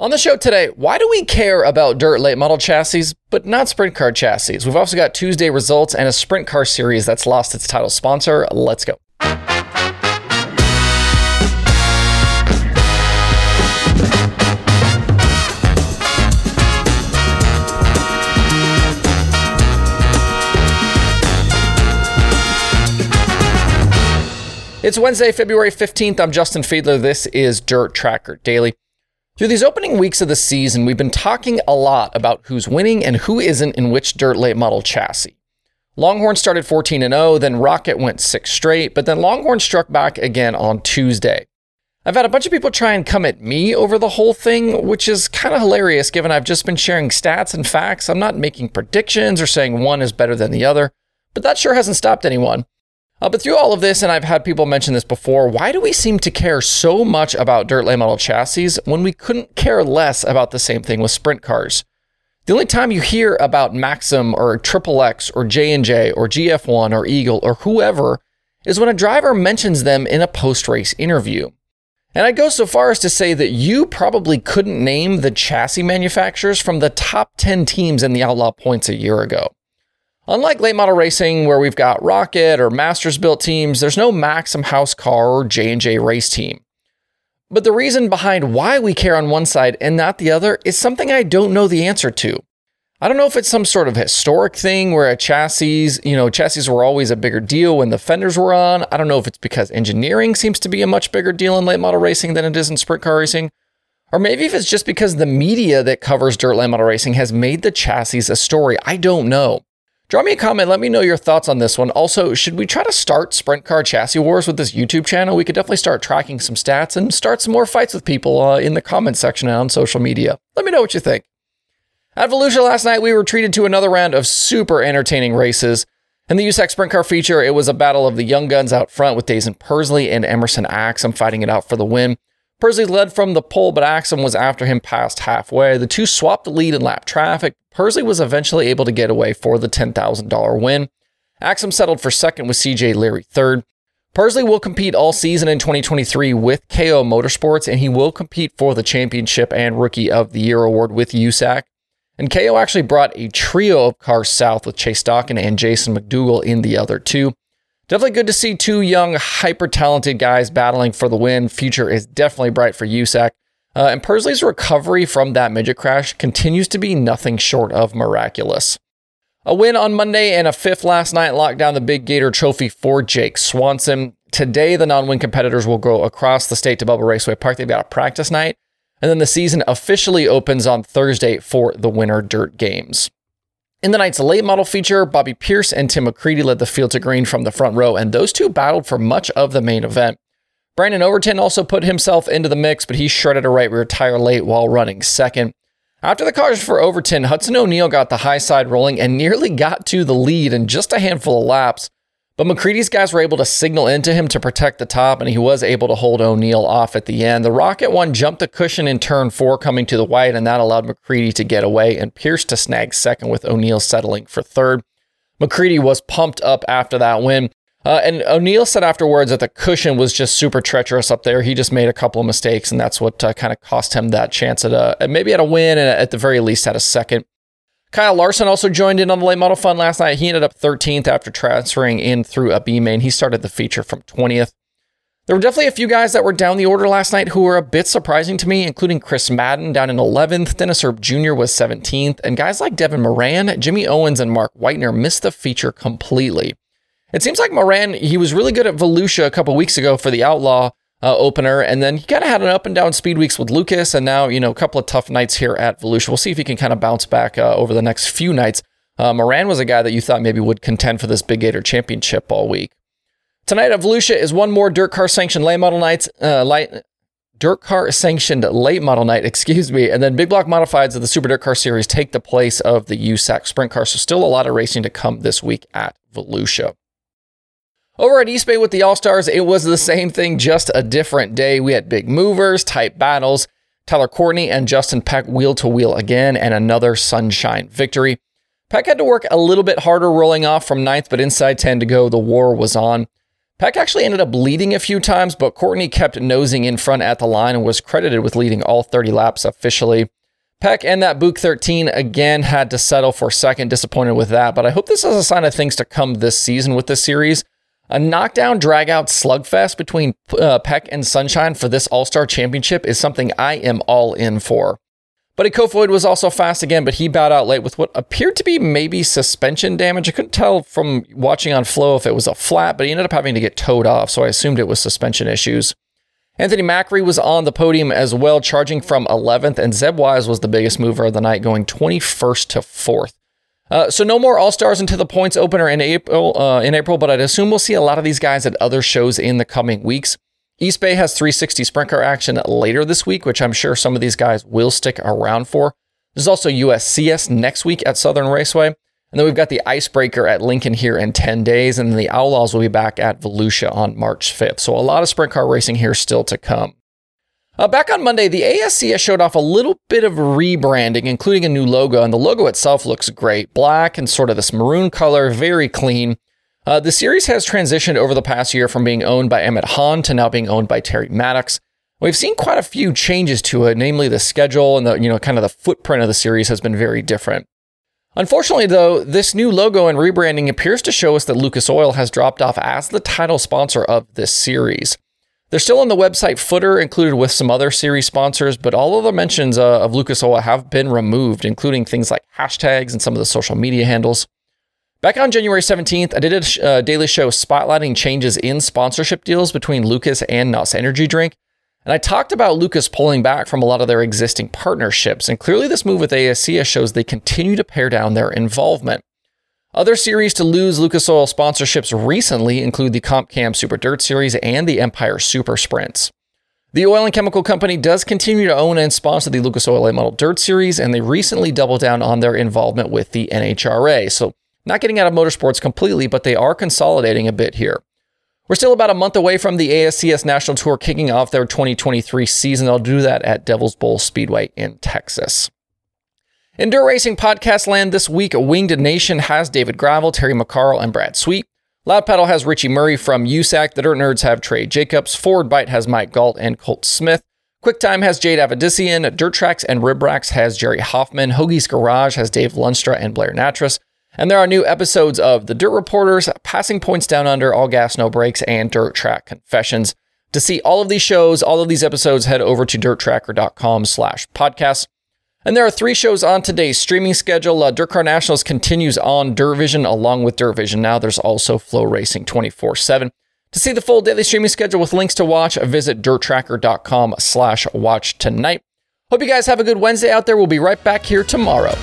On the show today, why do we care about dirt late model chassis, but not sprint car chassis? We've also got Tuesday results and a sprint car series that's lost its title sponsor. Let's go. It's Wednesday, February 15th. I'm Justin Fiedler. This is Dirt Tracker Daily. Through these opening weeks of the season, we've been talking a lot about who's winning and who isn't in which dirt late model chassis. Longhorn started 14 0, then Rocket went six straight, but then Longhorn struck back again on Tuesday. I've had a bunch of people try and come at me over the whole thing, which is kind of hilarious given I've just been sharing stats and facts. I'm not making predictions or saying one is better than the other, but that sure hasn't stopped anyone. Uh, but through all of this, and I've had people mention this before, why do we seem to care so much about dirt late model chassis when we couldn't care less about the same thing with sprint cars? The only time you hear about Maxim or Triple X or J&J or GF1 or Eagle or whoever is when a driver mentions them in a post-race interview. And I'd go so far as to say that you probably couldn't name the chassis manufacturers from the top 10 teams in the Outlaw points a year ago. Unlike late model racing where we've got Rocket or Masters built teams, there's no Maxim house car or J&J race team. But the reason behind why we care on one side and not the other is something I don't know the answer to. I don't know if it's some sort of historic thing where a chassis, you know, chassis were always a bigger deal when the fenders were on. I don't know if it's because engineering seems to be a much bigger deal in late model racing than it is in sprint car racing. Or maybe if it's just because the media that covers dirt late model racing has made the chassis a story. I don't know. Drop me a comment. Let me know your thoughts on this one. Also, should we try to start sprint car chassis wars with this YouTube channel? We could definitely start tracking some stats and start some more fights with people uh, in the comment section and on social media. Let me know what you think. At Volusia last night, we were treated to another round of super entertaining races. In the USAC Sprint Car feature, it was a battle of the young guns out front with Daison Pursley and Emerson Axsom fighting it out for the win. Pursley led from the pole, but Axsom was after him past halfway. The two swapped the lead in lap traffic. Pursley was eventually able to get away for the $10,000 win. Axsom settled for second with CJ Leary third. Pursley will compete all season in 2023 with KO Motorsports, and he will compete for the championship and Rookie of the Year award with USAC. And KO actually brought a trio of cars south with Chase Stockon and Jason McDougal in the other two. Definitely good to see two young, hyper talented guys battling for the win. Future is definitely bright for USAC. Uh, and Pursley's recovery from that midget crash continues to be nothing short of miraculous. A win on Monday and a fifth last night locked down the Big Gator Trophy for Jake Swanson. Today, the non win competitors will go across the state to Bubba Raceway Park. They've got a practice night. And then the season officially opens on Thursday for the Winter Dirt Games. In the night's late model feature, Bobby Pierce and Tim McCreadie led the field to green from the front row, and those two battled for much of the main event. Brandon Overton also put himself into the mix, but he shredded a right rear tire late while running second. After the cars for Overton, Hudson O'Neill got the high side rolling and nearly got to the lead in just a handful of laps. But McCreadie's guys were able to signal into him to protect the top, and he was able to hold O'Neill off at the end. The Rocket one jumped the cushion in turn four coming to the white, and that allowed McCreadie to get away and Pierce to snag second with O'Neill settling for third. McCreadie was pumped up after that win. Uh, and O'Neill said afterwards that the cushion was just super treacherous up there. He just made a couple of mistakes, and that's what uh, kind of cost him that chance at a maybe at a win, and at the very least at a second. Kyle Larson also joined in on the late model fun last night. He ended up 13th after transferring in through a B main. He started the feature from 20th. There were definitely a few guys that were down the order last night who were a bit surprising to me, including Chris Madden down in 11th. Dennis Erb Jr. was 17th, and guys like Devin Moran, Jimmy Owens, and Mark Whitener missed the feature completely. It seems like Moran, he was really good at Volusia a couple weeks ago for the Outlaw, uh, opener. And then he kind of had an up and down speed weeks with Lucas. And now, you know, a couple of tough nights here at Volusia. We'll see if he can kind of bounce back uh, over the next few nights. Uh, Moran was a guy that you thought maybe would contend for this Big Gator championship all week. Tonight at Volusia is one more dirt car sanctioned late model nights, uh, light, dirt car sanctioned late model night, excuse me. And then big block modifieds of the Super DIRTcar Series take the place of the USAC sprint car. So still a lot of racing to come this week at Volusia. Over at East Bay with the All Stars, it was the same thing, just a different day. We had big movers, tight battles. Tyler Courtney and Justin Peck wheel to wheel again, and another sunshine victory. Peck had to work a little bit harder rolling off from ninth, but inside 10 to go, the war was on. Peck actually ended up leading a few times, but Courtney kept nosing in front at the line and was credited with leading all 30 laps officially. Peck and that Buch 13 again had to settle for second, disappointed with that, but I hope this is a sign of things to come this season with this series. A knockdown dragout slugfest between uh, Peck and Sunshine for this All Star Championship is something I am all in for. Buddy Kofoid was also fast again, but he bowed out late with what appeared to be maybe suspension damage. I couldn't tell from watching on Flo if it was a flat, but he ended up having to get towed off, so I assumed it was suspension issues. Anthony Macri was on the podium as well, charging from 11th, and Zeb Wise was the biggest mover of the night, going 21st to 4th. Uh, so no more All Stars until the points opener in April. Uh, in April, but I'd assume we'll see a lot of these guys at other shows in the coming weeks. East Bay has 360 sprint car action later this week, which I'm sure some of these guys will stick around for. There's also USCS next week at Southern Raceway. And then we've got the Icebreaker at Lincoln here in 10 days, and then the Outlaws will be back at Volusia on March 5th. So a lot of sprint car racing here still to come. Uh, back on Monday, the ASCS showed off a little bit of rebranding, including a new logo, and the logo itself looks great. Black and sort of this maroon color, very clean. Uh, the series has transitioned over the past year from being owned by Emmett Hahn to now being owned by Terry Maddox. We've seen quite a few changes to it, namely the schedule and the you know kind of the footprint of the series has been very different. Unfortunately, though, this new logo and rebranding appears to show us that Lucas Oil has dropped off as the title sponsor of this series. They're still on the website footer, included with some other series sponsors, but all other mentions uh, of Lucas Oil have been removed, including things like hashtags and some of the social media handles. Back on January 17th, I did a uh, daily show spotlighting changes in sponsorship deals between Lucas and NOS Energy Drink. And I talked about Lucas pulling back from a lot of their existing partnerships, and clearly this move with ASCS shows they continue to pare down their involvement. Other series to lose Lucas Oil sponsorships recently include the Comp Cam Super Dirt Series and the Empire Super Sprints. The oil and chemical company does continue to own and sponsor the Lucas Oil Late Model Dirt Series, and they recently doubled down on their involvement with the NHRA. So, not getting out of motorsports completely, but they are consolidating a bit here. We're still about a month away from the ASCS National Tour kicking off their 2023 season. They'll do that at Devil's Bowl Speedway in Texas. In Dirt Racing Podcast Land this week, Winged Nation has David Gravel, Terry McCarl, and Brad Sweet. Loud Pedal has Richie Murray from USAC. The Dirt Nerds have Trey Jacobs. Forward Bite has Mike Galt and Colt Smith. QuickTime has Jade Avedissian. Dirt Tracks and Rib Racks has Jerry Hoffman. Hoagie's Garage has Dave Lunstra and Blair Natras. And there are new episodes of The Dirt Reporters, Passing Points Down Under, All Gas No Brakes, and Dirt Track Confessions. To see all of these shows, all of these episodes, head over to dirttracker.com slash podcast. And there are three shows on today's streaming schedule. Uh, DIRTcar Nationals continues on DIRTVision along with DIRTVision Now. There's also FloRacing 24 7. To see the full daily streaming schedule with links to watch, visit dirttracker.com slash watch tonight. Hope you guys have a good Wednesday out there. We'll be right back here tomorrow.